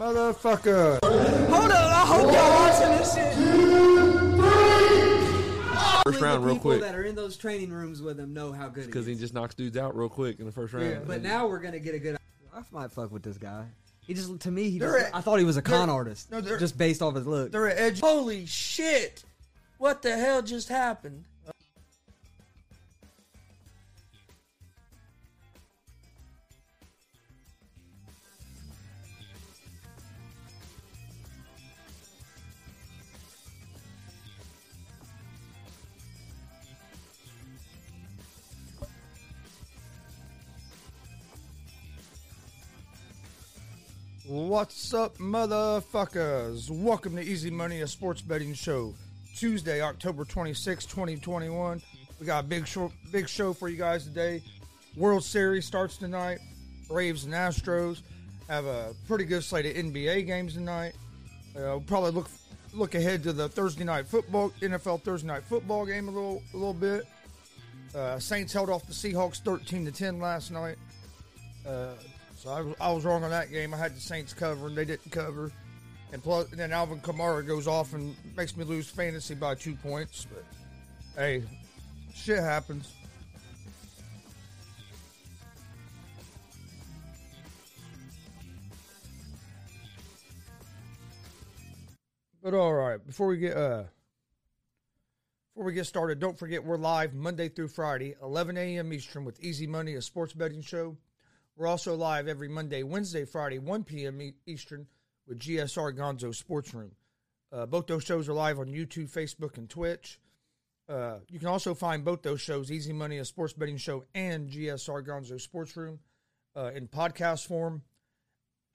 up, motherfucker? Hold up, I hope y'all watching this shit. First Only round, the real people quick, that are in those training rooms with him know how good he because he is. just knocks dudes out real quick in the first round. Yeah, but now we're gonna get a good. I might fuck with this guy. He just to me, he They're just, a- I thought he was a con they're- artist, no, they're- just based off his look. They're an edge. Holy shit! What the hell just happened? What's up, motherfuckers? Welcome to Easy Money, a sports betting show. Tuesday, October 26, 2021. We got a big show, big show for you guys today. World Series starts tonight. Braves and Astros have a pretty good slate of NBA games tonight. Uh, we'll probably look look ahead to the Thursday night football, NFL Thursday night football game a little a little bit. Uh, Saints held off the Seahawks 13 to 10 last night. Uh, so I, was- I was wrong on that game. I had the Saints cover and they didn't cover. And, plus, and then Alvin Kamara goes off and makes me lose fantasy by two points. But hey, shit happens. But all right, before we get uh before we get started, don't forget we're live Monday through Friday, 11 a.m. Eastern with Easy Money, a sports betting show. We're also live every Monday, Wednesday, Friday, 1 p.m. Eastern with GSR Gonzo Sports Room. Uh, both those shows are live on YouTube, Facebook, and Twitch. Uh, you can also find both those shows, Easy Money, a sports betting show, and GSR Gonzo Sports Room, uh, in podcast form.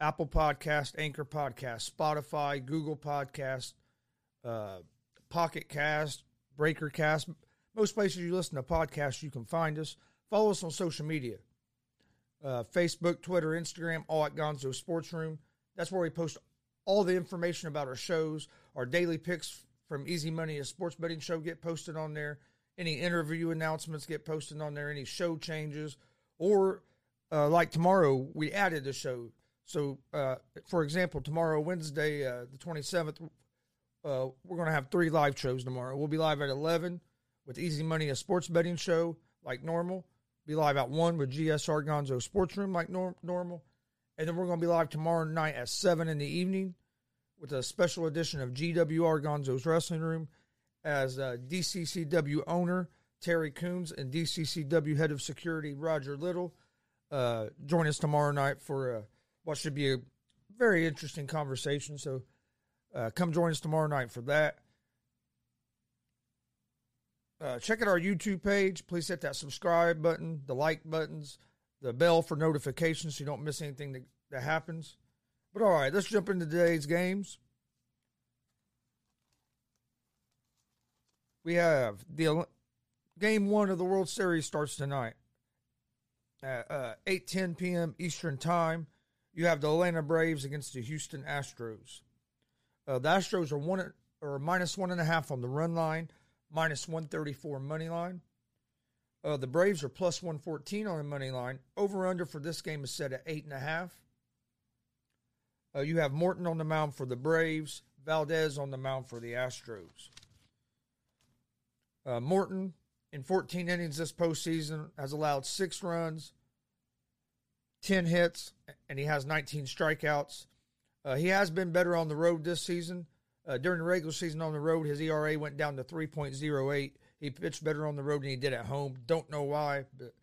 Apple Podcast, Anchor Podcast, Spotify, Google Podcast, uh, Pocket Cast, Breaker Cast. Most places you listen to podcasts, you can find us. Follow us on social media uh, Facebook, Twitter, Instagram, all at Gonzo Sports Room. That's where we post all the information about our shows. Our daily picks from Easy Money, a sports betting show, get posted on there. Any interview announcements get posted on there. Any show changes, or uh, like tomorrow, we added a show. So, uh, for example, tomorrow, Wednesday, uh, the twenty seventh, uh, we're going to have three live shows tomorrow. We'll be live at eleven with Easy Money, a sports betting show like normal. Be live at one with GSR Gonzo Sports Room like nor- normal, and then we're going to be live tomorrow night at seven in the evening with a special edition of GWR Gonzo's Wrestling Room as uh, DCCW owner Terry Coombs and DCCW head of security Roger Little uh, join us tomorrow night for uh, what should be a very interesting conversation. So uh, come join us tomorrow night for that. Uh, check out our YouTube page. Please hit that subscribe button, the like buttons, the bell for notifications so you don't miss anything that, that happens. But all right, let's jump into today's games. We have the game one of the World Series starts tonight at uh, 8:10 p.m. Eastern Time. You have the Atlanta Braves against the Houston Astros. Uh, the Astros are one or minus one and a half on the run line, minus 134 money line. Uh, the Braves are plus 114 on the money line. Over under for this game is set at eight and a half. Uh, you have Morton on the mound for the Braves, Valdez on the mound for the Astros. Uh, Morton, in 14 innings this postseason, has allowed six runs, 10 hits, and he has 19 strikeouts. Uh, he has been better on the road this season. Uh, during the regular season on the road, his ERA went down to 3.08. He pitched better on the road than he did at home. Don't know why, but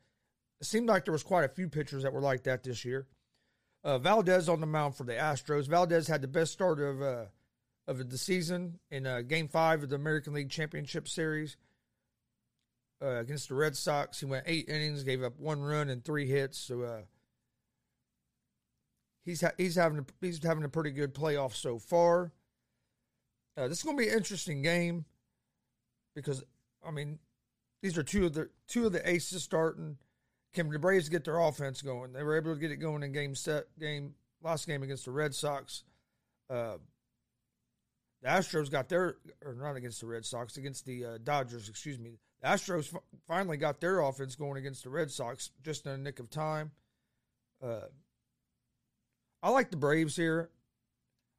it seemed like there was quite a few pitchers that were like that this year. Uh, Valdez on the mound for the Astros. Valdez had the best start of uh, of the season in uh, Game Five of the American League Championship Series uh, against the Red Sox. He went eight innings, gave up one run and three hits. So uh, he's ha- he's having a, he's having a pretty good playoff so far. Uh, this is going to be an interesting game because I mean these are two of the two of the aces starting. Can the Braves get their offense going? They were able to get it going in game set game last game against the Red Sox. Uh, the Astros got their or not against the Red Sox against the uh, Dodgers. Excuse me. The Astros f- finally got their offense going against the Red Sox just in a nick of time. Uh, I like the Braves here.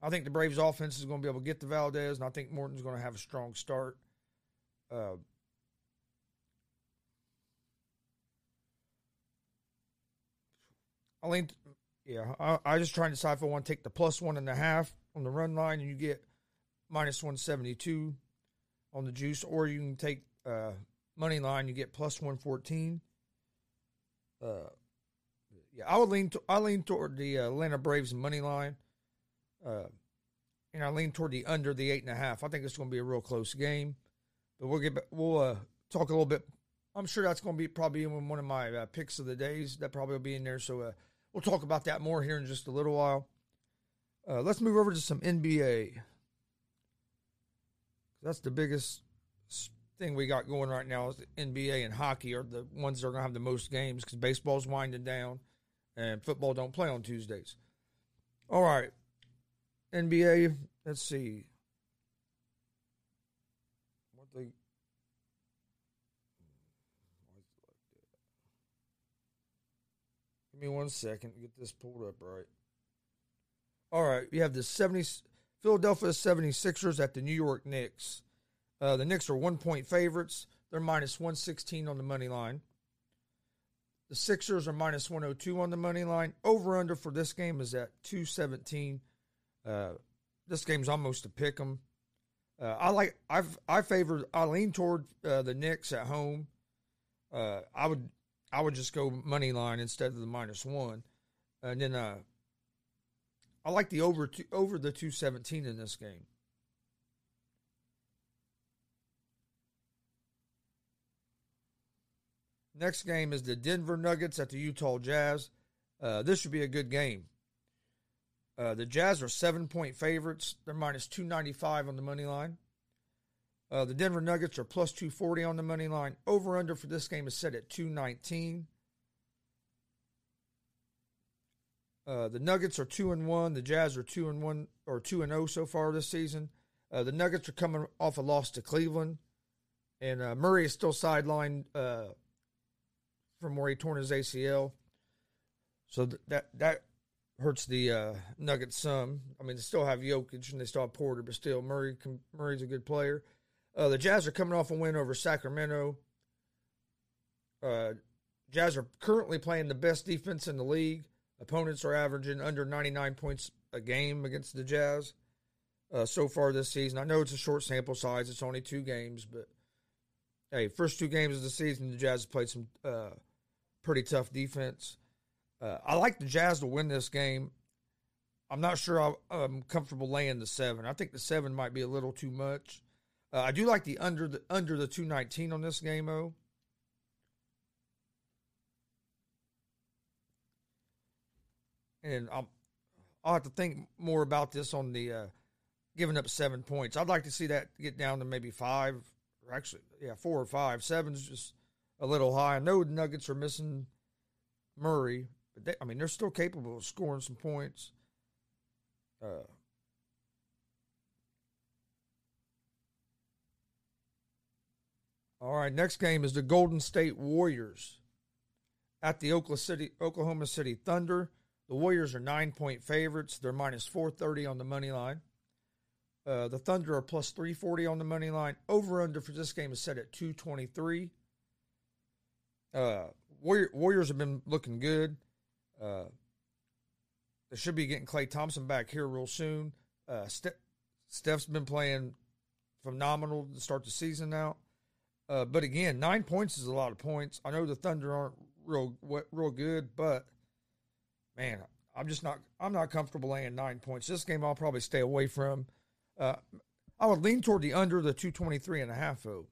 I think the Braves offense is going to be able to get to Valdez, and I think Morton's going to have a strong start. Uh, I lean, yeah. I, I just trying to decide if I want to take the plus one and a half on the run line, and you get minus one seventy two on the juice, or you can take uh, money line, you get plus one fourteen. Uh, yeah, I would lean. To, I lean toward the uh, Atlanta Braves money line, uh, and I lean toward the under the eight and a half. I think it's going to be a real close game, but we'll get we'll uh, talk a little bit. I'm sure that's going to be probably in one of my uh, picks of the days. That probably will be in there. So uh, we'll talk about that more here in just a little while. Uh, let's move over to some NBA. That's the biggest thing we got going right now is the NBA and hockey are the ones that are going to have the most games because baseball's winding down and football don't play on Tuesdays. All right. NBA, let's see. What they Give me one second to get this pulled up right. All right, you have the 70 Philadelphia 76ers at the New York Knicks. Uh, the Knicks are one point favorites. They're minus 116 on the money line. The Sixers are minus 102 on the money line. Over under for this game is at 217. Uh, this game's almost a pick 'em. Uh, I like I've I favor I lean toward uh, the Knicks at home. Uh, I would I would just go money line instead of the minus one, and then uh, I like the over two, over the two seventeen in this game. Next game is the Denver Nuggets at the Utah Jazz. Uh, this should be a good game. Uh, the Jazz are seven point favorites. They're minus 295 on the money line. Uh, the Denver Nuggets are plus 240 on the money line. Over under for this game is set at 219. Uh, the Nuggets are two and one. The Jazz are two and one or two and zero so far this season. Uh, the Nuggets are coming off a loss to Cleveland, and uh, Murray is still sidelined uh, from where he torn his ACL. So th- that that hurts the uh, Nuggets some. I mean, they still have Jokic and they still have Porter, but still Murray can, Murray's a good player. Uh, the Jazz are coming off a win over Sacramento. Uh, Jazz are currently playing the best defense in the league. Opponents are averaging under 99 points a game against the Jazz uh, so far this season. I know it's a short sample size; it's only two games, but hey, first two games of the season, the Jazz played some uh, pretty tough defense. Uh, I like the Jazz to win this game. I'm not sure I, I'm comfortable laying the seven. I think the seven might be a little too much. Uh, I do like the under the under the 219 on this game, though. And I'll I'll have to think more about this on the uh, giving up seven points. I'd like to see that get down to maybe five, or actually, yeah, four or five. Seven's just a little high. I know the Nuggets are missing Murray, but they, I mean they're still capable of scoring some points. Uh, all right, next game is the Golden State Warriors at the Oklahoma City Oklahoma City Thunder. The Warriors are nine point favorites. They're minus four thirty on the money line. Uh, the Thunder are plus three forty on the money line. Over under for this game is set at two twenty three. Uh, Warrior, Warriors have been looking good. Uh, they should be getting Klay Thompson back here real soon. Uh, Ste- Steph's been playing phenomenal to start the season now. Uh, but again, nine points is a lot of points. I know the Thunder aren't real real good, but man, I'm just not I'm not comfortable laying nine points. This game I'll probably stay away from. Uh, I would lean toward the under the 223 and a half though.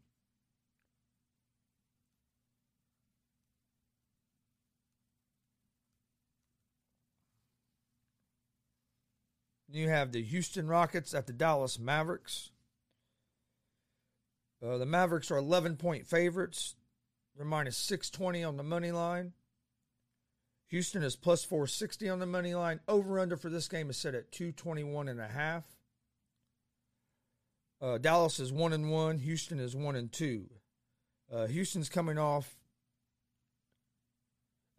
You have the Houston Rockets at the Dallas Mavericks. Uh, the Mavericks are 11 point favorites. They're minus 620 on the money line. Houston is plus 460 on the money line. Over under for this game is set at 221 and a half. Uh, Dallas is 1 and 1. Houston is 1 and 2. Uh, Houston's coming off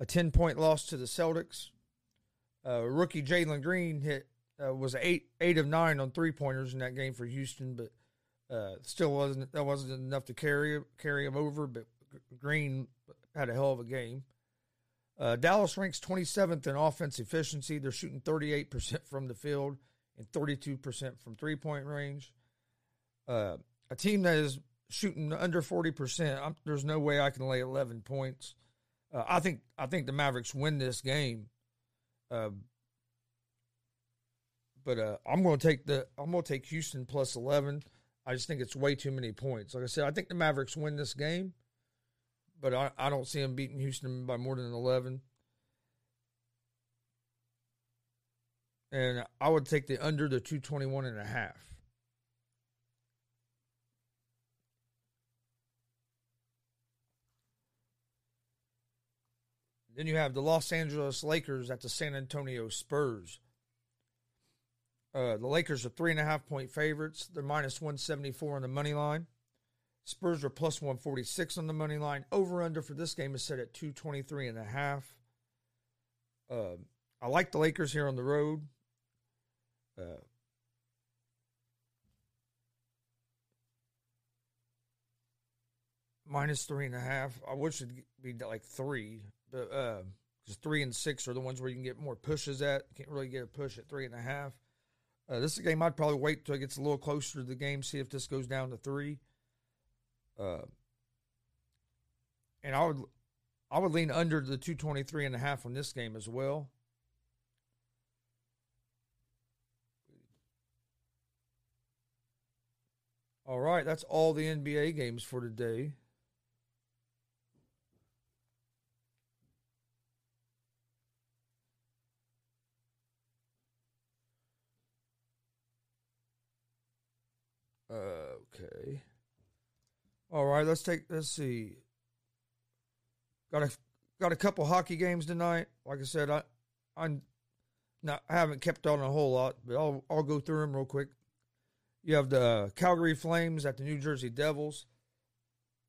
a 10 point loss to the Celtics. Uh, rookie Jalen Green hit uh, was eight eight of nine on three pointers in that game for Houston, but uh, still wasn't that wasn't enough to carry carry him over. But Green had a hell of a game. Uh, Dallas ranks 27th in offense efficiency. They're shooting 38% from the field and 32% from three point range. Uh, a team that is shooting under 40%, I'm, there's no way I can lay 11 points. Uh, I think I think the Mavericks win this game. But uh, I'm going to take the I'm going to take Houston plus 11. I just think it's way too many points. Like I said, I think the Mavericks win this game, but I, I don't see them beating Houston by more than 11. And I would take the under the 221 and a half. Then you have the Los Angeles Lakers at the San Antonio Spurs. Uh, the Lakers are three and a half point favorites. They're minus 174 on the money line. Spurs are plus 146 on the money line. Over under for this game is set at 223 and a half. Uh, I like the Lakers here on the road. Uh, minus three and a half. I wish it'd be like three, but uh, because three and six are the ones where you can get more pushes at. You Can't really get a push at three and a half. Uh, this is a game I'd probably wait till it gets a little closer to the game, see if this goes down to three. Uh, and I would, I would lean under the 223 and a half on this game as well. All right, that's all the NBA games for today. Okay. All right, let's take let's see. Got a got a couple hockey games tonight. Like I said, I I'm not I haven't kept on a whole lot, but I'll I'll go through them real quick. You have the Calgary Flames at the New Jersey Devils.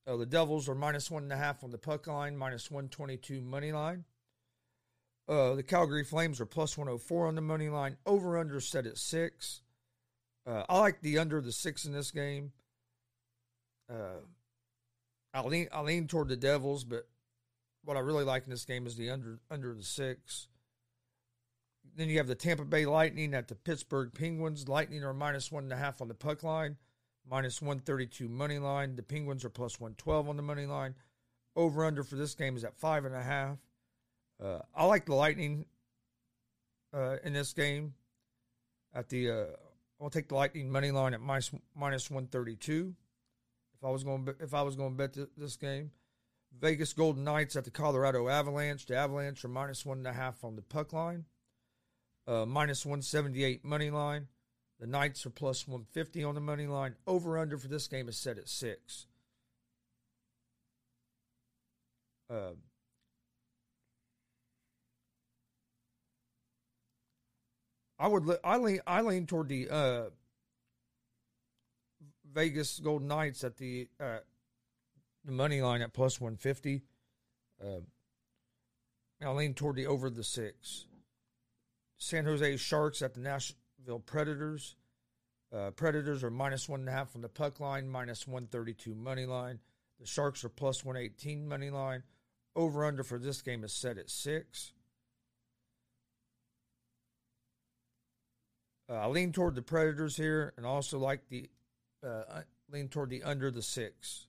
Uh, the Devils are minus one and a half on the puck line, minus one twenty two money line. Uh, the Calgary Flames are plus one hundred four on the money line. Over under set at six. Uh, I like the under the six in this game. Uh, I lean I lean toward the Devils, but what I really like in this game is the under under the six. Then you have the Tampa Bay Lightning at the Pittsburgh Penguins. Lightning are minus one and a half on the puck line, minus one thirty two money line. The Penguins are plus one twelve on the money line. Over under for this game is at five and a half. Uh, I like the Lightning uh, in this game. At the uh, I'll take the Lightning money line at minus minus one thirty two. If I was going, to, if I was going to bet th- this game, Vegas Golden Knights at the Colorado Avalanche. The Avalanche are minus one and a half on the puck line, uh, minus one seventy eight money line. The Knights are plus one fifty on the money line. Over under for this game is set at six. Uh, I would I lean I lean toward the uh, Vegas Golden Knights at the uh, the money line at plus one fifty. Uh, I lean toward the over the six. San Jose Sharks at the Nashville Predators. Uh, Predators are minus one and a half on the puck line, minus one thirty two money line. The Sharks are plus one eighteen money line. Over under for this game is set at six. Uh, I lean toward the Predators here, and also like the uh, lean toward the under the six.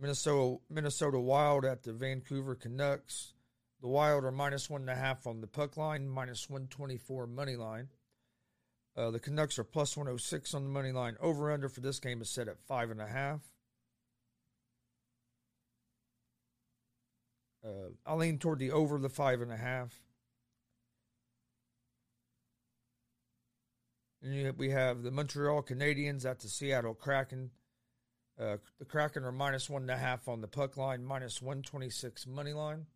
Minnesota Minnesota Wild at the Vancouver Canucks. The Wild are minus one and a half on the puck line, minus one twenty four money line. Uh, the Canucks are plus one hundred six on the money line. Over under for this game is set at five and a half. Uh, I lean toward the over the five and a half. And we have the Montreal Canadiens at the Seattle Kraken. Uh, the Kraken are minus one and a half on the puck line, minus 126 money line.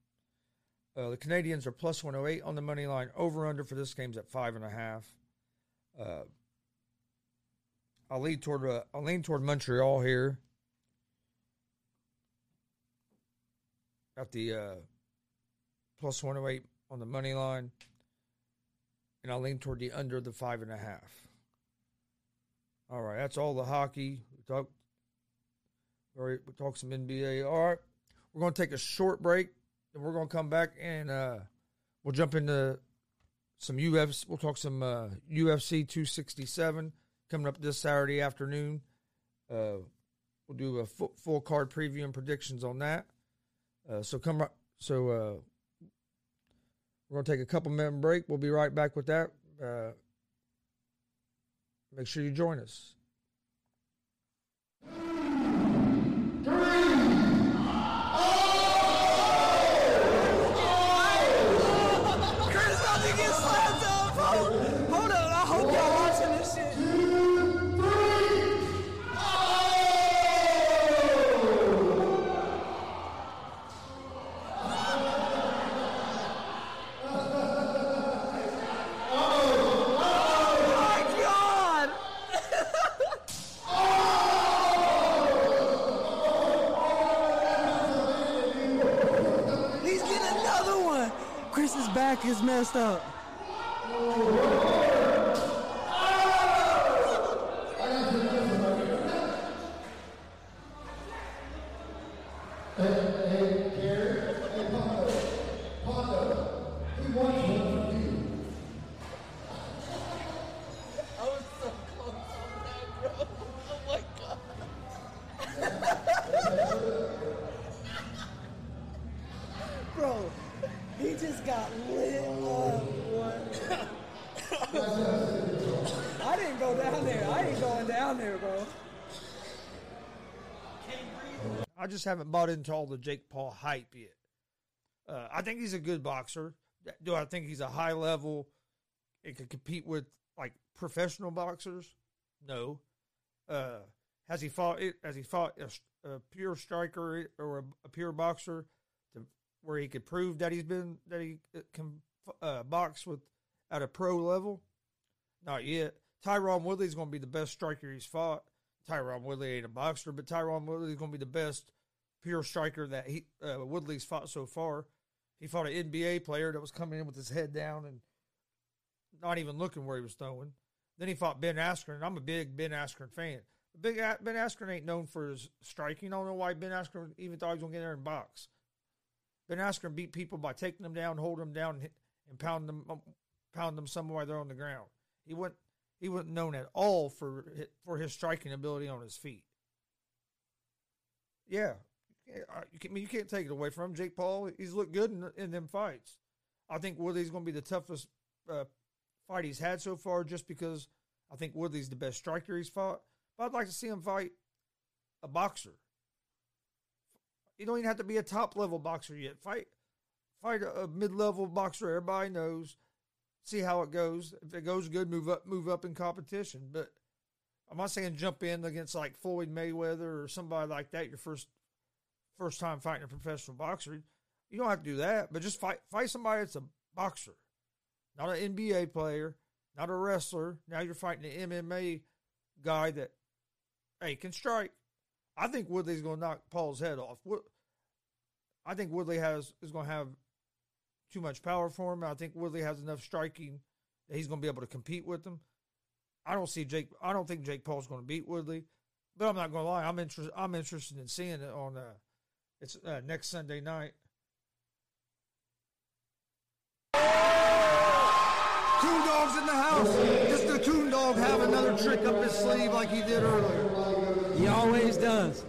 Uh, the Canadiens are plus 108 on the money line. Over under for this game's at five and a half. Uh, I'll lean toward uh, I'll lean toward Montreal here. Got the uh, plus 108 on the money line. And I lean toward the under the five and a half. All right, that's all the hockey. We talk. We talk some NBA. All right, we're going to take a short break, and we're going to come back and uh, we'll jump into some UFC. We'll talk some uh, UFC 267 coming up this Saturday afternoon. Uh, we'll do a full, full card preview and predictions on that. Uh, so come so we're gonna take a couple minute break. We'll be right back with that. Uh, make sure you join us. Messed up. Just haven't bought into all the Jake Paul hype yet. Uh, I think he's a good boxer. Do I think he's a high level? It could compete with like professional boxers? No. Uh, has he fought? Has he fought a, a pure striker or a, a pure boxer to where he could prove that he's been that he can uh, box with at a pro level? Not yet. Tyron Woodley's going to be the best striker he's fought. Tyron Woodley ain't a boxer, but Tyron Woodley's going to be the best pure striker that he uh, Woodley's fought so far. He fought an NBA player that was coming in with his head down and not even looking where he was throwing. Then he fought Ben Askren, and I'm a big Ben Askren fan. Big Ben Askren ain't known for his striking. I don't know why Ben Askren even thought he was to get there and box. Ben Askren beat people by taking them down, holding them down, and, pounding them, um, pounding them somewhere they're on the ground. He wasn't he wasn't known at all for for his striking ability on his feet. Yeah, you, can, I mean, you can't take it away from him. Jake Paul, he's looked good in, in them fights. I think Woodley's going to be the toughest uh, fight he's had so far, just because I think Woodley's the best striker he's fought. But I'd like to see him fight a boxer. You don't even have to be a top level boxer yet. Fight, fight a, a mid level boxer. Everybody knows. See how it goes. If it goes good, move up, move up in competition. But I'm not saying jump in against like Floyd Mayweather or somebody like that. Your first first time fighting a professional boxer. You don't have to do that, but just fight fight somebody that's a boxer, not an NBA player, not a wrestler. Now you're fighting an MMA guy that hey can strike. I think Woodley's going to knock Paul's head off. I think Woodley has is going to have too much power for him. I think Woodley has enough striking that he's going to be able to compete with him. I don't see Jake. I don't think Jake Paul's going to beat Woodley, but I'm not going to lie. I'm interested. I'm interested in seeing it on. Uh, it's uh, next Sunday night. Coon Dog's in the house. Just the Coon Dog have another trick up his sleeve like he did earlier. He always does.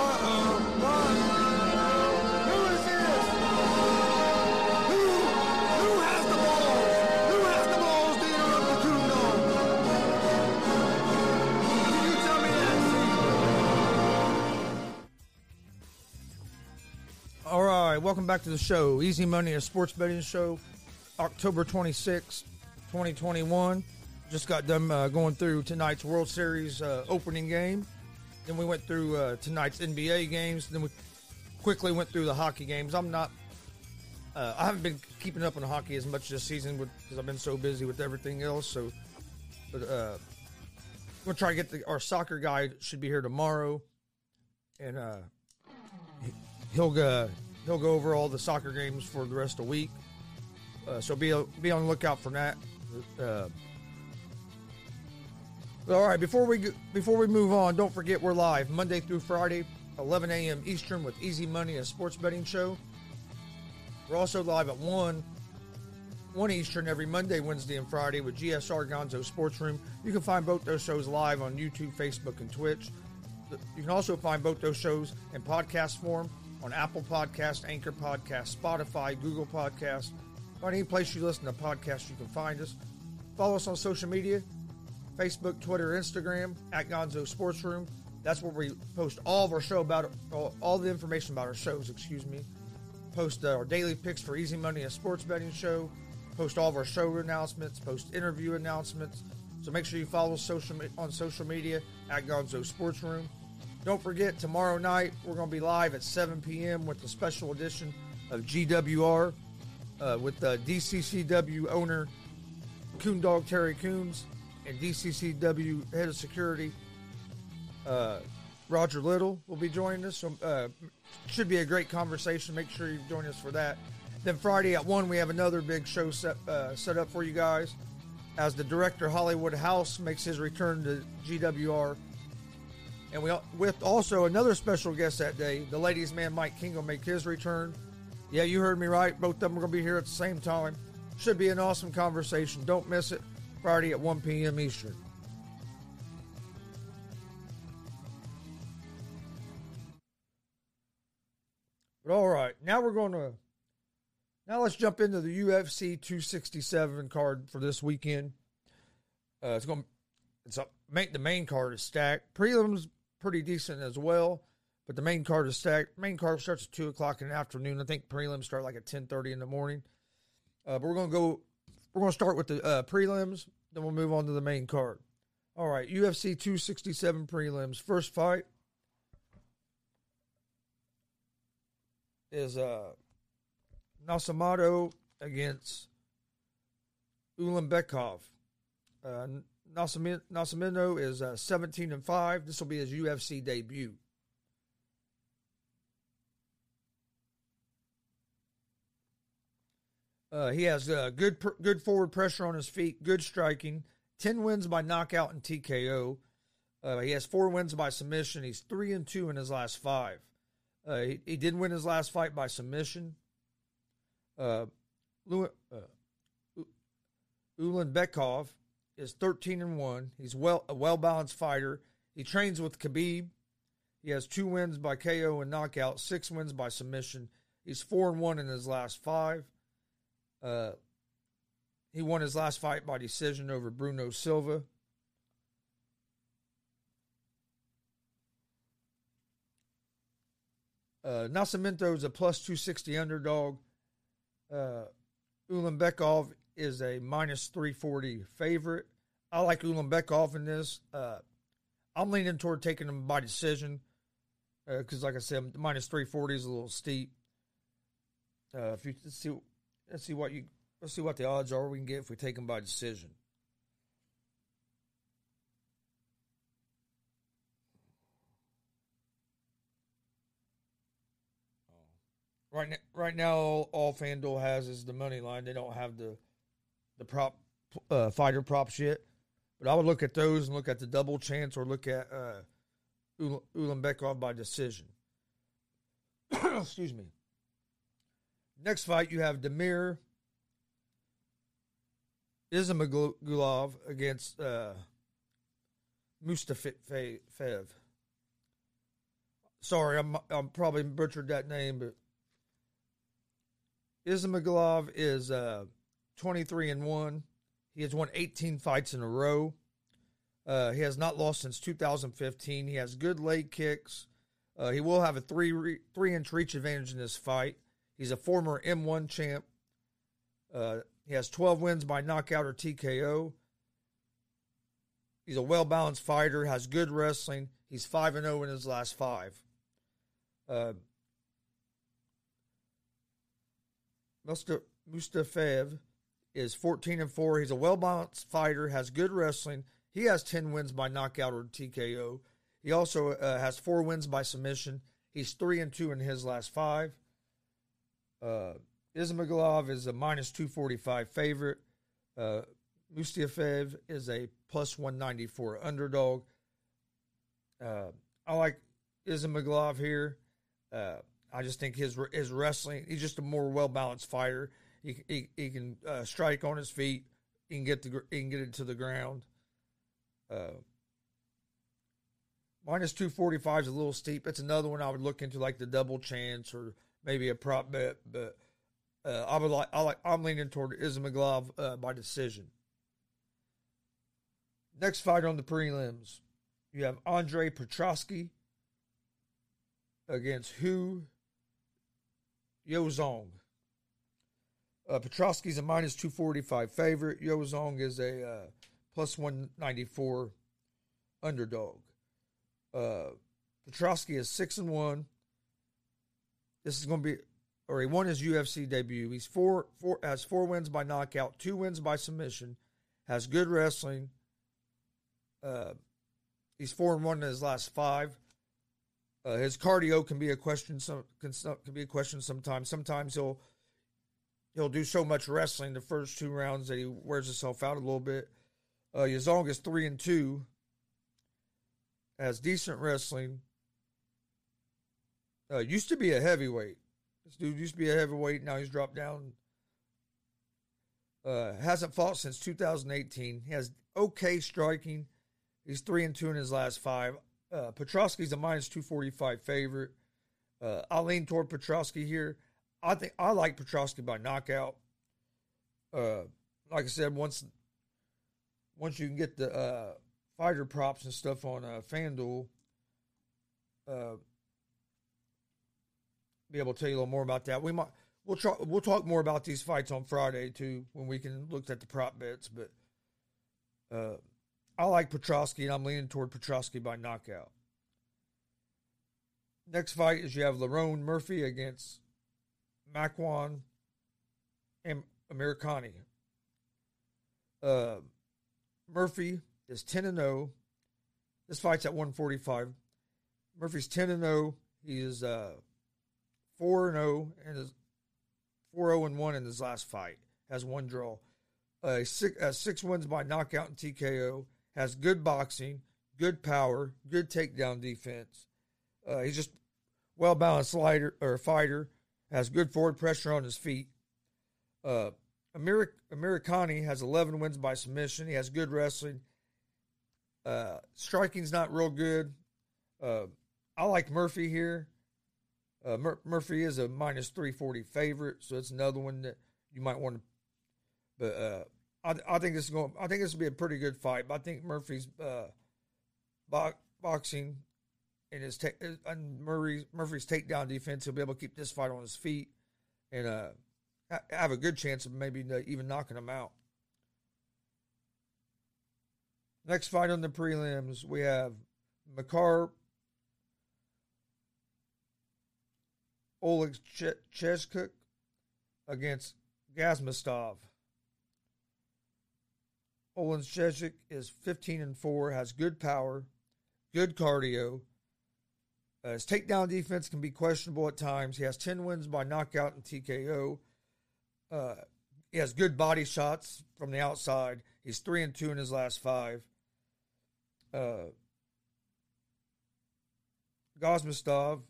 Uh-oh. What? Back to the show. Easy Money, a sports betting show, October 26, 2021. Just got done uh, going through tonight's World Series uh, opening game. Then we went through uh, tonight's NBA games. Then we quickly went through the hockey games. I'm not. Uh, I haven't been keeping up on hockey as much this season because I've been so busy with everything else. So, but uh, we'll try to get the our soccer guy should be here tomorrow, and uh, he- he'll go he'll go over all the soccer games for the rest of the week. Uh, so be be on the lookout for that. Uh, all right, before we before we move on, don't forget we're live Monday through Friday, 11 a.m. Eastern with Easy Money, a sports betting show. We're also live at one 1 Eastern every Monday, Wednesday, and Friday with GSR Gonzo Sports Room. You can find both those shows live on YouTube, Facebook, and Twitch. You can also find both those shows in podcast form on Apple Podcast, Anchor Podcast, Spotify, Google Podcast. Find any place you listen to podcasts, you can find us. Follow us on social media Facebook, Twitter, Instagram at Gonzo Sports Room. That's where we post all of our show about all, all the information about our shows. Excuse me. Post uh, our daily picks for Easy Money, a sports betting show. Post all of our show announcements. Post interview announcements. So make sure you follow us social on social media at Gonzo Sports Room. Don't forget tomorrow night we're going to be live at 7 p.m. with the special edition of GWR uh, with the DCCW owner Coon Dog Terry Coons and DCCW head of security uh, Roger Little will be joining us. So uh, should be a great conversation. Make sure you join us for that. Then Friday at one we have another big show set uh, set up for you guys as the director Hollywood House makes his return to GWR. And we with also another special guest that day, the ladies' man Mike King will make his return. Yeah, you heard me right. Both of them are going to be here at the same time. Should be an awesome conversation. Don't miss it. Friday at 1 p.m. Eastern. But all right, now we're going to now let's jump into the UFC 267 card for this weekend. Uh, it's going it's a, the main card is stacked. Prelims pretty decent as well, but the main card is stacked. Main card starts at two o'clock in the afternoon. I think prelims start like at ten thirty in the morning. Uh, but we're gonna go. We're gonna start with the uh, prelims, then we'll move on to the main card. All right, UFC 267 prelims. First fight is uh Nascimento against Ulanbekov. Uh, Nascimento is uh, 17 and 5. This will be his UFC debut. Uh, he has uh, good pr- good forward pressure on his feet, good striking, 10 wins by knockout and TKO. Uh, he has four wins by submission. He's 3 and 2 in his last five. Uh, he, he did win his last fight by submission. Uh, uh, Ulanbekov is 13 and 1. He's well a well-balanced fighter. He trains with Khabib. He has two wins by KO and knockout, six wins by submission. He's 4 and 1 in his last 5. Uh, he won his last fight by decision over Bruno Silva. Uh, Nascimento is a plus 260 underdog. Uh, Ulanbekov is a minus 340 favorite. I like Ulanbekov in this. Uh, I'm leaning toward taking him by decision because, like I said, minus 340 is a little steep. Uh, if you let's see, let's see what you let's see what the odds are we can get if we take him by decision. Right now, right now, all FanDuel has is the money line. They don't have the the prop uh, fighter prop shit. But I would look at those and look at the double chance or look at uh, Ul- Ulanbekov by decision. Excuse me. Next fight, you have Demir Ismagulov against uh, Mustafev. Sorry, I'm I'm probably butchered that name, but Ismagulov is uh, 23 and 1. He has won 18 fights in a row. Uh, he has not lost since 2015. He has good leg kicks. Uh, he will have a three re- three inch reach advantage in this fight. He's a former M1 champ. Uh, he has 12 wins by knockout or TKO. He's a well balanced fighter, has good wrestling. He's 5 and 0 in his last five. Uh, Musta- Mustafaev is 14 and 4. He's a well balanced fighter, has good wrestling. He has 10 wins by knockout or TKO. He also uh, has four wins by submission. He's 3 and 2 in his last five. Uh, Ismagulov is a minus 245 favorite. Uh, Mustafaev is a plus 194 underdog. Uh, I like Ismagulov here. Uh, I just think his his wrestling, he's just a more well balanced fighter. He, he, he can uh, strike on his feet. He can get the he can get it to the ground. Uh, minus two forty five is a little steep. It's another one I would look into, like the double chance or maybe a prop bet. But uh, I would like I like I'm leaning toward Ismagulov uh, by decision. Next fight on the prelims, you have Andre Petroski against Hu Yaozong. Uh, Petroski's a minus 245 favorite. Yaozong is a uh, plus 194 underdog. Uh, Petroski is 6 and 1. This is going to be, or he won his UFC debut. He's four, four, has four wins by knockout, two wins by submission, has good wrestling. Uh, he's 4 and 1 in his last five. Uh, his cardio can be a question. Some can, can be a question sometimes. Sometimes he'll he'll do so much wrestling the first two rounds that he wears himself out a little bit. Uh, Yaozong is three and two. Has decent wrestling. Uh, used to be a heavyweight. This dude used to be a heavyweight. Now he's dropped down. Uh, hasn't fought since 2018. He has okay striking. He's three and two in his last five. Uh, Petroski's a minus 245 favorite. Uh, I'll lean toward Petroski here. I think I like Petroski by knockout. Uh, like I said, once once you can get the uh, fighter props and stuff on uh, FanDuel, uh, be able to tell you a little more about that. We might we'll try we'll talk more about these fights on Friday too when we can look at the prop bets. But uh, I like Petroski, and I'm leaning toward Petroski by knockout. Next fight is you have Lerone Murphy against Makwan and Amirkhani. Uh, Murphy is 10 and 0. This fight's at 145. Murphy's 10 and 0. He is uh, 4 and 0 and is 4 0 and 1 in his last fight. Has one draw. Uh, six, uh, six wins by knockout and TKO. Has good boxing, good power, good takedown defense. Uh, he's just well balanced slider or fighter. Has good forward pressure on his feet. Uh, Ameri- Amirkhani has 11 wins by submission. He has good wrestling. Uh, striking's not real good. Uh, I like Murphy here. Uh, Mur- Murphy is a minus 340 favorite, so it's another one that you might want to. But uh, I, I think this is going. I think this will be a pretty good fight. But I think Murphy's uh, bo- boxing and his ta- and Murray's Murphy's takedown defense, he'll be able to keep this fight on his feet and uh, have a good chance of maybe even knocking him out. Next fight on the prelims, we have Makar Oleg Cheskuk against Gazmastov. Oleg Cheshik is 15 and 4, has good power, good cardio. Uh, his takedown defense can be questionable at times. He has 10 wins by knockout and TKO. Uh, he has good body shots from the outside. He's 3 and 2 in his last five. Uh, Gosmastov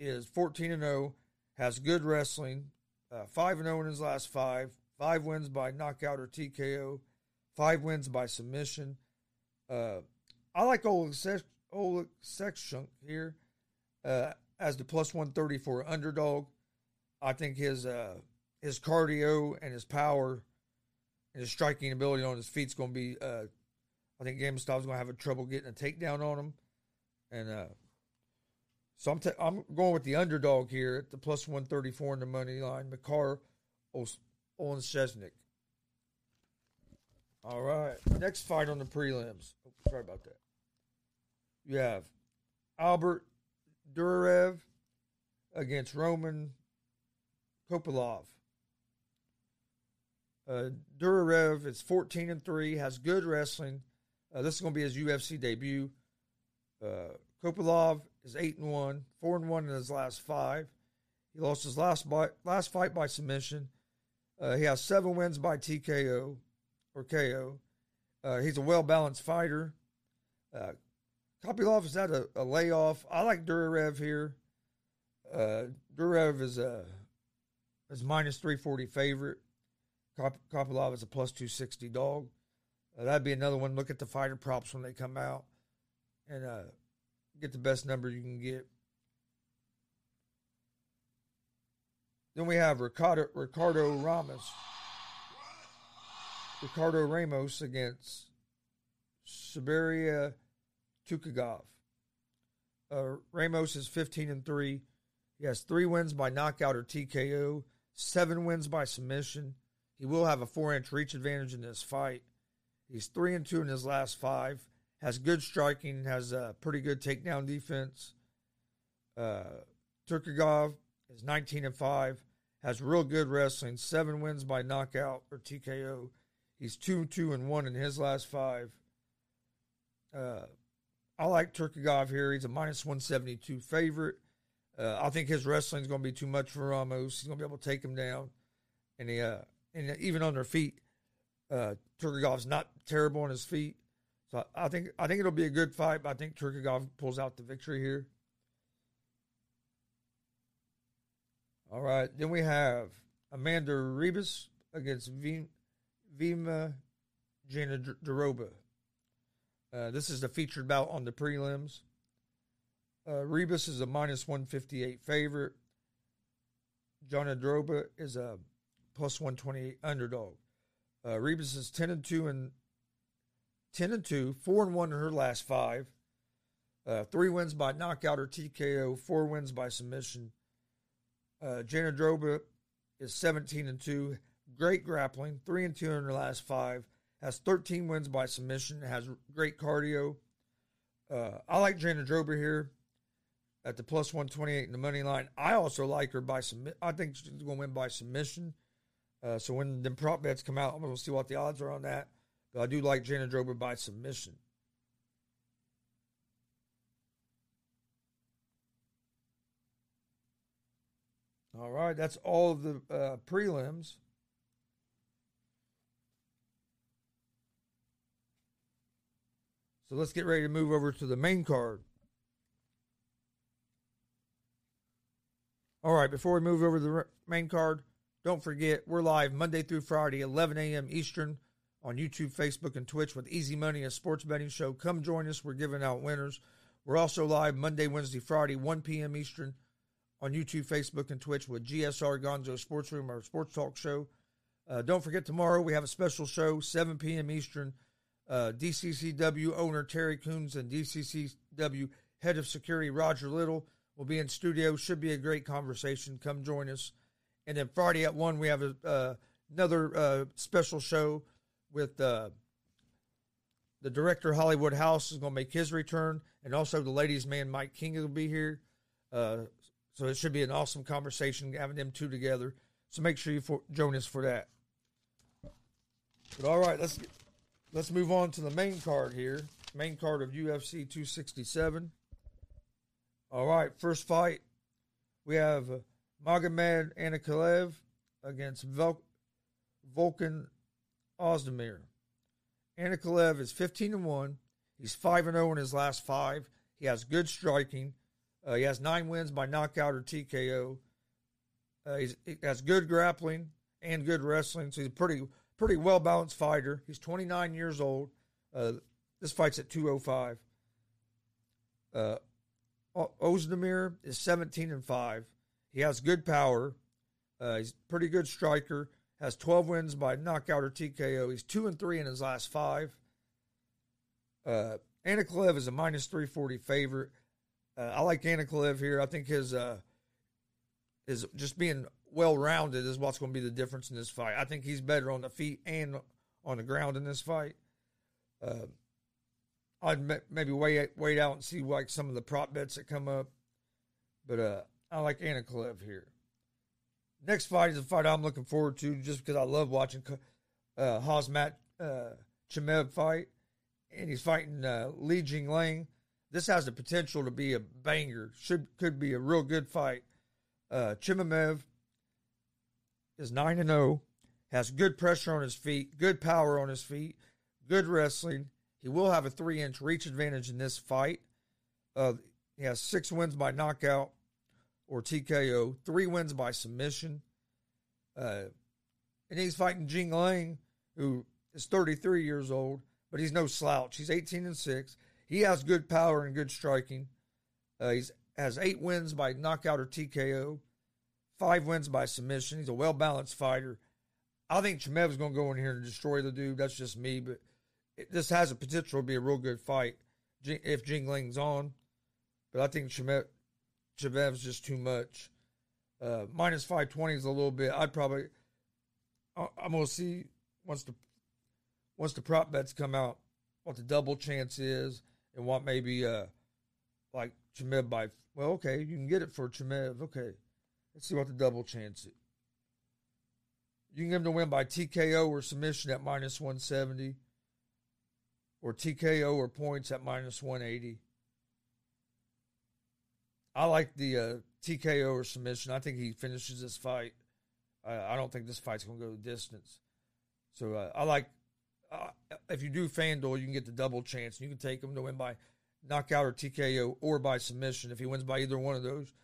is 14 and 0, has good wrestling, uh, 5 and 0 in his last five, five wins by knockout or TKO five wins by submission. Uh, I like Oleg, Se- here uh, as the plus 134 underdog. I think his uh, his cardio and his power and his striking ability on his feet is going to be. Uh, I think Gazmastov's going to have a trouble getting a takedown on him, and uh, so I'm t- I'm going with the underdog here at the plus 134 in the money line. Makar Olin Shesnik. All right. Next fight on the prelims. Oh, sorry about that. You have Albert Duraev against Roman Kopylov. Uh, Duraev is 14 and 3, has good wrestling. Uh, this is going to be his UFC debut. Uh, Kopylov is 8 and 1, 4 and 1 in his last five. He lost his last by, last fight by submission. Uh, he has seven wins by TKO or KO. Uh, he's a well balanced fighter. Uh, Kopylov has had a, a, layoff. I like Durarev here. Uh, Durarev is a is minus three forty favorite. Kop- is a plus two sixty dog. Uh, that'd be another one. Look at the fighter props when they come out, and uh, get the best number you can get. Then we have Ricardo Ricardo Ramos. Ricardo Ramos against Zubaira Tukhugov. Uh, Ramos is 15 and 3. He has three wins by knockout or TKO, seven wins by submission. He will have a four inch reach advantage in this fight. He's 3 and 2 in his last five. Has good striking, has a pretty good takedown defense. Uh, Tukhugov is 19 and 5, has real good wrestling, seven wins by knockout or TKO. He's 2 2 and 1 in his last five. Uh, I like Tukhugov here. He's a minus 172 favorite. Uh, I think his wrestling is going to be too much for Ramos. He's going to be able to take him down. And he, uh, and even on their feet, uh, Tukhugov's not terrible on his feet. So I think I think it'll be a good fight. But I think Tukhugov pulls out the victory here. All right, then we have Amanda Ribas against Virna Jandiroba. Uh, this is the featured bout on the prelims. Uh, Ribas is a minus 158 favorite. Jandiroba is a plus 128 underdog. Uh, Ribas is 10 and 2 and 10 and 2, 4 and 1 in her last five. Uh, three wins by knockout or TKO, four wins by submission. Uh, Droba is 17 and 2, great grappling, 3 and 2 in her last five has 13 wins by submission, has great cardio. Uh, I like Jandiroba here at the plus 128 in the money line. I also like her by submit. I think she's going to win by submission. Uh, so when the prop bets come out, I'm going to see what the odds are on that. But I do like Jandiroba by submission. All right, that's all of the uh, prelims. So let's get ready to move over to the main card. All right, before we move over to the main card, don't forget we're live Monday through Friday, 11 a.m. Eastern on YouTube, Facebook, and Twitch with Easy Money, a sports betting show. Come join us. We're giving out winners. We're also live Monday, Wednesday, Friday, 1 p.m. Eastern on YouTube, Facebook, and Twitch with GSR Gonzo Sports Room, our sports talk show. Uh, don't forget tomorrow we have a special show, 7 p.m. Eastern uh, DCCW owner Terry Coons and DCCW head of security Roger Little will be in studio. Should be a great conversation. Come join us. And then Friday at one, we have a, uh, another uh, special show with uh, the director Hollywood House is going to make his return, and also the ladies' man Mike King will be here. Uh, so it should be an awesome conversation having them two together. So make sure you for, join us for that. But all right, let's get, Let's move on to the main card here. Main card of UFC 267. All right, first fight. We have Magomed Ankalaev against Vol- Volkan Ozdemir. Ankalaev is 15 and 1. He's 5 and 0 in his last five. He has good striking. Uh, he has nine wins by knockout or TKO. Uh, he has good grappling and good wrestling, so he's pretty pretty well balanced fighter. He's 29 years old. Uh, this fight's at 205. Uh, Ozdemir is 17 and 5. He has good power. Uh, he's pretty good striker. Has 12 wins by knockout or TKO. He's 2 and 3 in his last five. Uh, Ankalaev is a minus 340 favorite. Uh, I like Ankalaev here. I think his uh, is just being well rounded is what's going to be the difference in this fight. I think he's better on the feet and on the ground in this fight. Uh, I'd maybe wait wait out and see like some of the prop bets that come up, but uh, I like Ankalaev here. Next fight is a fight I'm looking forward to just because I love watching uh, Khamzat uh, Chimaev fight, and he's fighting uh, Li Jingliang. This has the potential to be a banger. Should could be a real good fight. Uh, Chimaev is 9 and 0, has good pressure on his feet, good power on his feet, good wrestling. He will have a three inch reach advantage in this fight. Uh, he has six wins by knockout or TKO, three wins by submission. Uh, and he's fighting Jingliang, who is 33 years old, but he's no slouch. He's 18 and 6. He has good power and good striking. Uh, he has eight wins by knockout or TKO, five wins by submission. He's a well balanced fighter. I think Chimaev's going to go in here and destroy the dude. That's just me, but it, this has a potential to be a real good fight if Jingliang's on. But I think Chimaev, Chimaev's just too much. Uh, minus 520 is a little bit. I'd probably, I'm going to see once the once the prop bets come out, what the double chance is and what maybe uh like Chimaev by well, okay, you can get it for Chimaev. Okay. Let's see what the double chance. You can give him to win by TKO or submission at minus 170, or TKO or points at minus 180. I like the uh, TKO or submission. I think he finishes this fight. I, I don't think this fight's going to go the distance. So uh, I like uh, if you do FanDuel, you can get the double chance. You can take him to win by knockout or TKO or by submission. If he wins by either one of those,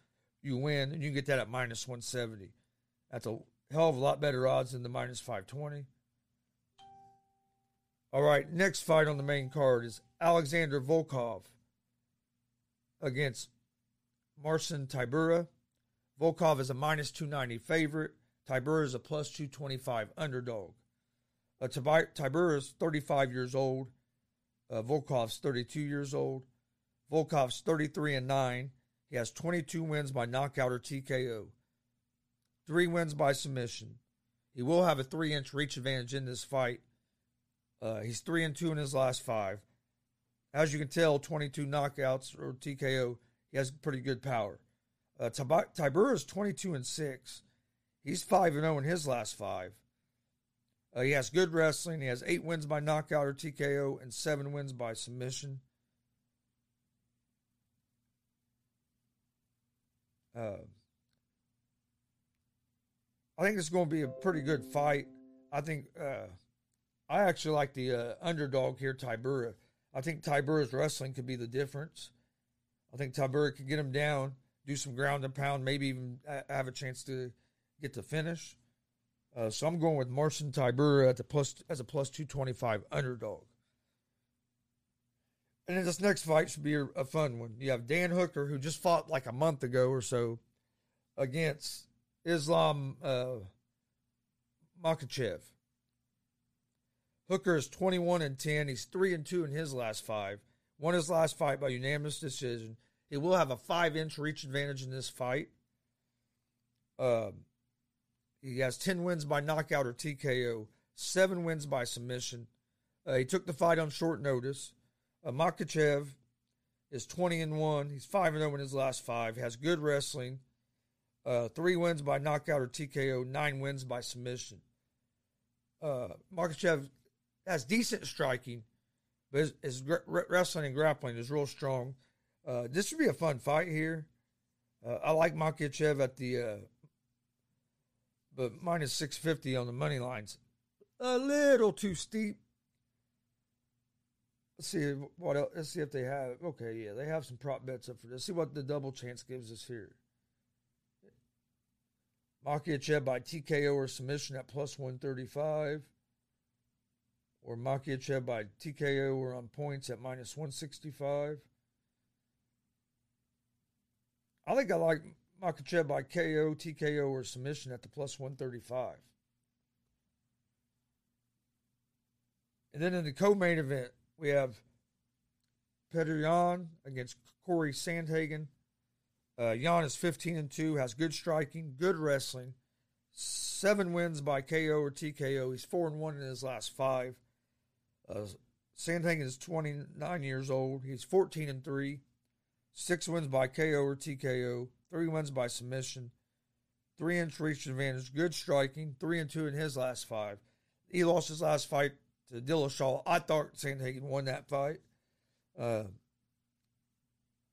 you win, and you can get that at minus 170. That's a hell of a lot better odds than the minus 520. All right, next fight on the main card is Alexander Volkov against Marcin Tybura. Volkov is a minus 290 favorite. Tybura is a plus 225 underdog. Uh, Tybura is 35 years old. Uh, Volkov's 32 years old. Volkov's 33 and 9. He has 22 wins by knockout or TKO, three wins by submission. He will have a three inch reach advantage in this fight. Uh, he's 3 and 2 in his last five. As you can tell, 22 knockouts or TKO. He has pretty good power. Uh, Tybura is 22 and 6. He's 5 and 0 in his last five. Uh, he has good wrestling. He has eight wins by knockout or TKO and seven wins by submission. Uh, I think it's going to be a pretty good fight. I think uh, I actually like the uh, underdog here, Tybura. I think Tybura's wrestling could be the difference. I think Tybura could get him down, do some ground and pound, maybe even have a chance to get the finish. Uh, so I'm going with Marcin Tybura at the plus as a plus two twenty five underdog. And then this next fight should be a, a, fun one. You have Dan Hooker, who just fought like a month ago or so against Islam uh, Makhachev. Hooker is 21 and 10. He's 3 and 2 in his last five. Won his last fight by unanimous decision. He will have a five inch reach advantage in this fight. Um, he has 10 wins by knockout or TKO, seven wins by submission. Uh, he took the fight on short notice. Uh, Makhachev is 20 and 1. He's 5 and 0 in his last five. Has good wrestling. Uh, three wins by knockout or TKO, nine wins by submission. Uh, Makhachev has decent striking, but his, his wrestling and grappling is real strong. Uh, this should be a fun fight here. Uh, I like Makhachev at the uh, but minus 650 on the money lines. A little too steep. Let's see what else. Let's see if they have. Okay, yeah, they have some prop bets up for this. See what the double chance gives us here. Makhachev by TKO or submission at plus 135. Or Makhachev by TKO or on points at minus 165. I think I like Makhachev by KO, TKO, or submission at the plus 135. And then in the co main event, we have Petr Yan against Corey Sandhagen. Uh, Yan is 15 and 2, has good striking, good wrestling, seven wins by KO or TKO. He's 4 and 1 in his last five. Uh, Sandhagen is 29 years old. He's 14 and 3, six wins by KO or TKO three wins by submission, three inch reach advantage, good striking, three and two in his last five. He lost his last fight to Dillashaw. I thought Sandhagen won that fight. Uh,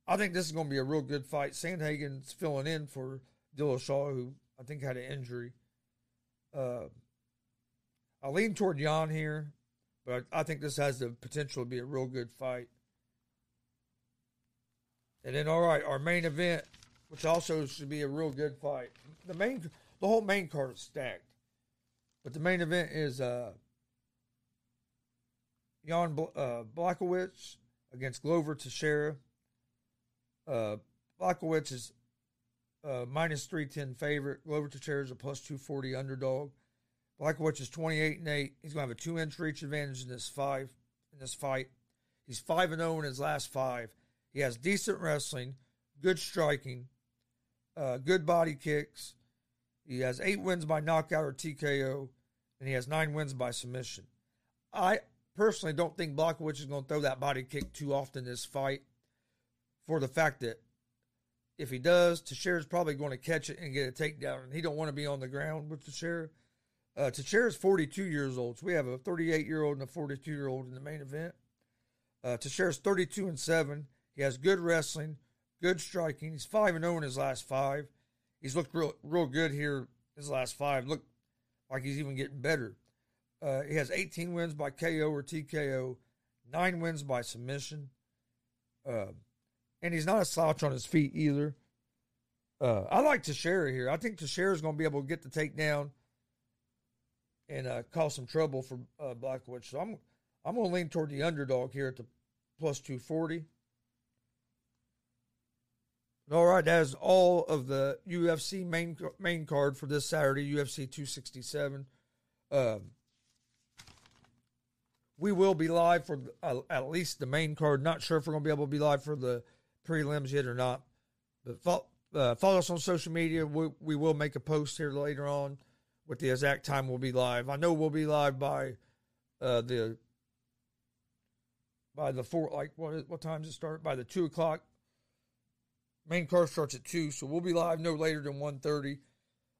I think this is going to be a real good fight. Sandhagen's filling in for Dillashaw, who I think had an injury. Uh, I lean toward Yan here, but I, I think this has the potential to be a real good fight. And then, all right, our main event, which also should be a real good fight. The main, the whole main card is stacked, but the main event is uh, Jan uh, Blachowicz against Glover Teixeira. Uh, Blachowicz is uh, minus 310 favorite. Glover Teixeira is a plus 240 underdog. Blachowicz is 28 and 8. He's going to have a two inch reach advantage in this five in this fight. He's 5 and 0 in his last five. He has decent wrestling, good striking, uh, good body kicks. He has eight wins by knockout or TKO, and he has nine wins by submission. I personally don't think Blachowicz is going to throw that body kick too often this fight for the fact that if he does, Teixeira's probably going to catch it and get a takedown, and he don't want to be on the ground with Teixeira. Uh, Teixeira's 42 years old, so we have a 38 year old and a 42 year old in the main event. Uh, Teixeira's 32 and seven. He has good wrestling, good striking. He's five and zero in his last five. He's looked real, real good here. His last five look like he's even getting better. Uh, he has 18 wins by KO or TKO, nine wins by submission, uh, and he's not a slouch on his feet either. Uh, I like Teixeira here. I think Teixeira is going to be able to get the takedown and uh, cause some trouble for uh, Blachowicz. So I'm I'm going to lean toward the underdog here at the plus 240. All right, that is all of the UFC main main card for this Saturday, UFC 267. Um, we will be live for uh, at least the main card. Not sure if we're going to be able to be live for the prelims yet or not. But follow, uh, follow us on social media. We, we will make a post here later on with the exact time we'll be live. I know we'll be live by uh, the by the four like what what time does it start? By the two o'clock Main card starts at two, so we'll be live no later than 1.30.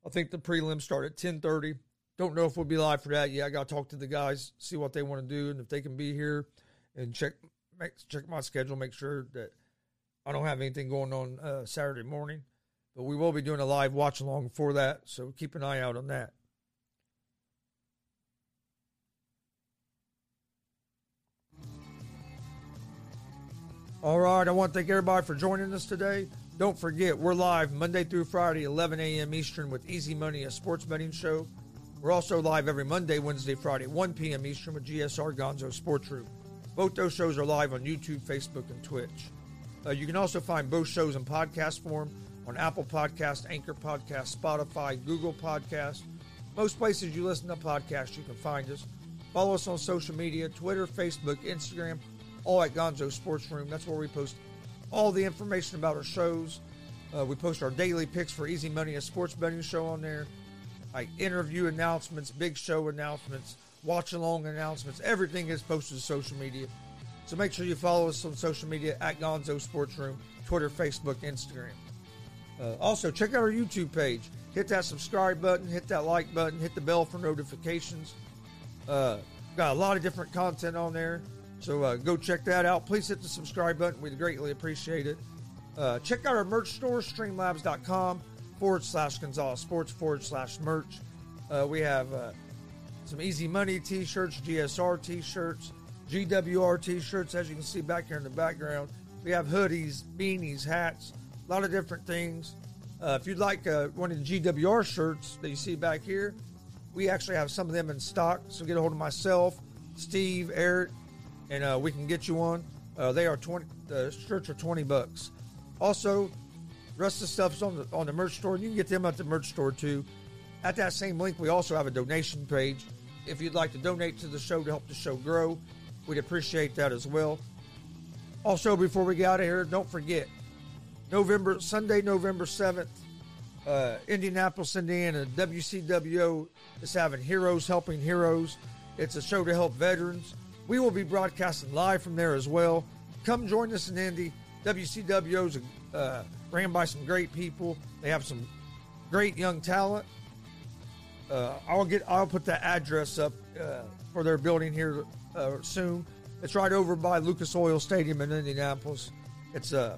I think the prelims start at ten thirty. Don't know if we'll be live for that yet. I got to talk to the guys, see what they want to do, and if they can be here, and check make, check my schedule, make sure that I don't have anything going on uh, Saturday morning. But we will be doing a live watch along for that, so keep an eye out on that. All right, I want to thank everybody for joining us today. Don't forget, we're live Monday through Friday, 11 a.m. Eastern with Easy Money, a sports betting show. We're also live every Monday, Wednesday, Friday, 1 p.m. Eastern with GSR Gonzo Sports Room. Both those shows are live on YouTube, Facebook, and Twitch. Uh, you can also find both shows in podcast form on Apple Podcast, Anchor Podcast, Spotify, Google Podcast. Most places you listen to podcasts, you can find us. Follow us on social media Twitter, Facebook, Instagram, all at Gonzo Sports Room. That's where we post all the information about our shows. Uh, we post our daily picks for Easy Money, a sports betting show on there. Like interview announcements, big show announcements, watch along announcements. Everything is posted to social media. So make sure you follow us on social media at Gonzo Sports Room, Twitter, Facebook, Instagram. Uh, also, check out our YouTube page. Hit that subscribe button, hit that like button, hit the bell for notifications. Uh, got a lot of different content on there. So uh, go check that out. Please hit the subscribe button. We'd greatly appreciate it. Uh, check out our merch store, streamlabs.com forward slash Gonzalez Sports forward slash merch. Uh, we have uh, some Easy Money t shirts, GSR t shirts, GWR t shirts, as you can see back here in the background. We have hoodies, beanies, hats, a lot of different things. Uh, if you'd like uh, one of the GWR shirts that you see back here, we actually have some of them in stock. So get a hold of myself, Steve, Eric, and uh, we can get you one. Uh, they are twenty. The shirts are twenty bucks. Also, rest of the stuff's on the on the merch store. and You can get them at the merch store too. At that same link, we also have a donation page. If you'd like to donate to the show to help the show grow, we'd appreciate that as well. Also, before we get out of here, don't forget November Sunday, November seventh, uh, Indianapolis, Indiana. WCWO is having Heroes Helping Heroes. It's a show to help veterans. We will be broadcasting live from there as well. Come join us in Indy. WCWO's uh, ran by some great people. They have some great young talent. Uh, I'll get. I'll put that address up uh, for their building here uh, soon. It's right over by Lucas Oil Stadium in Indianapolis. It's uh,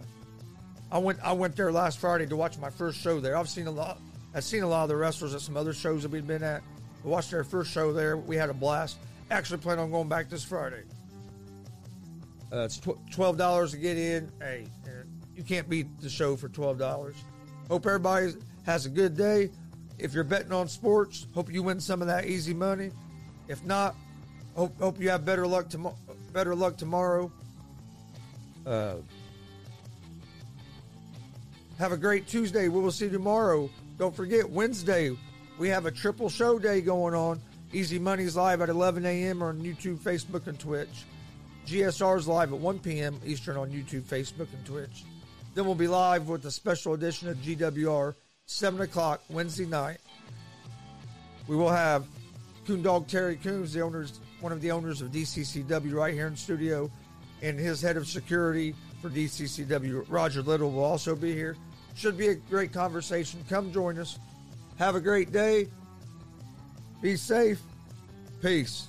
I went I went there last Friday to watch my first show there. I've seen a lot. I've seen a lot of the wrestlers at some other shows that we've been at. I watched their first show there. We had a blast. Actually, plan on going back this Friday. Uh, it's tw- twelve dollars to get in. Hey, you can't beat the show for twelve dollars. Hope everybody has a good day. If you're betting on sports, hope you win some of that easy money. If not, hope hope you have better luck tomorrow. Better luck tomorrow. Uh, have a great Tuesday. We will see you tomorrow. Don't forget Wednesday. We have a triple show day going on. Easy Money's live at 11 a.m. on YouTube, Facebook, and Twitch. GSR's live at 1 p.m. Eastern on YouTube, Facebook, and Twitch. Then we'll be live with a special edition of GWR, 7 o'clock Wednesday night. We will have Coondog Terry Coons, the owners, one of the owners of DCCW, right here in studio, and his head of security for DCCW, Roger Little, will also be here. Should be a great conversation. Come join us. Have a great day. Be safe. Peace.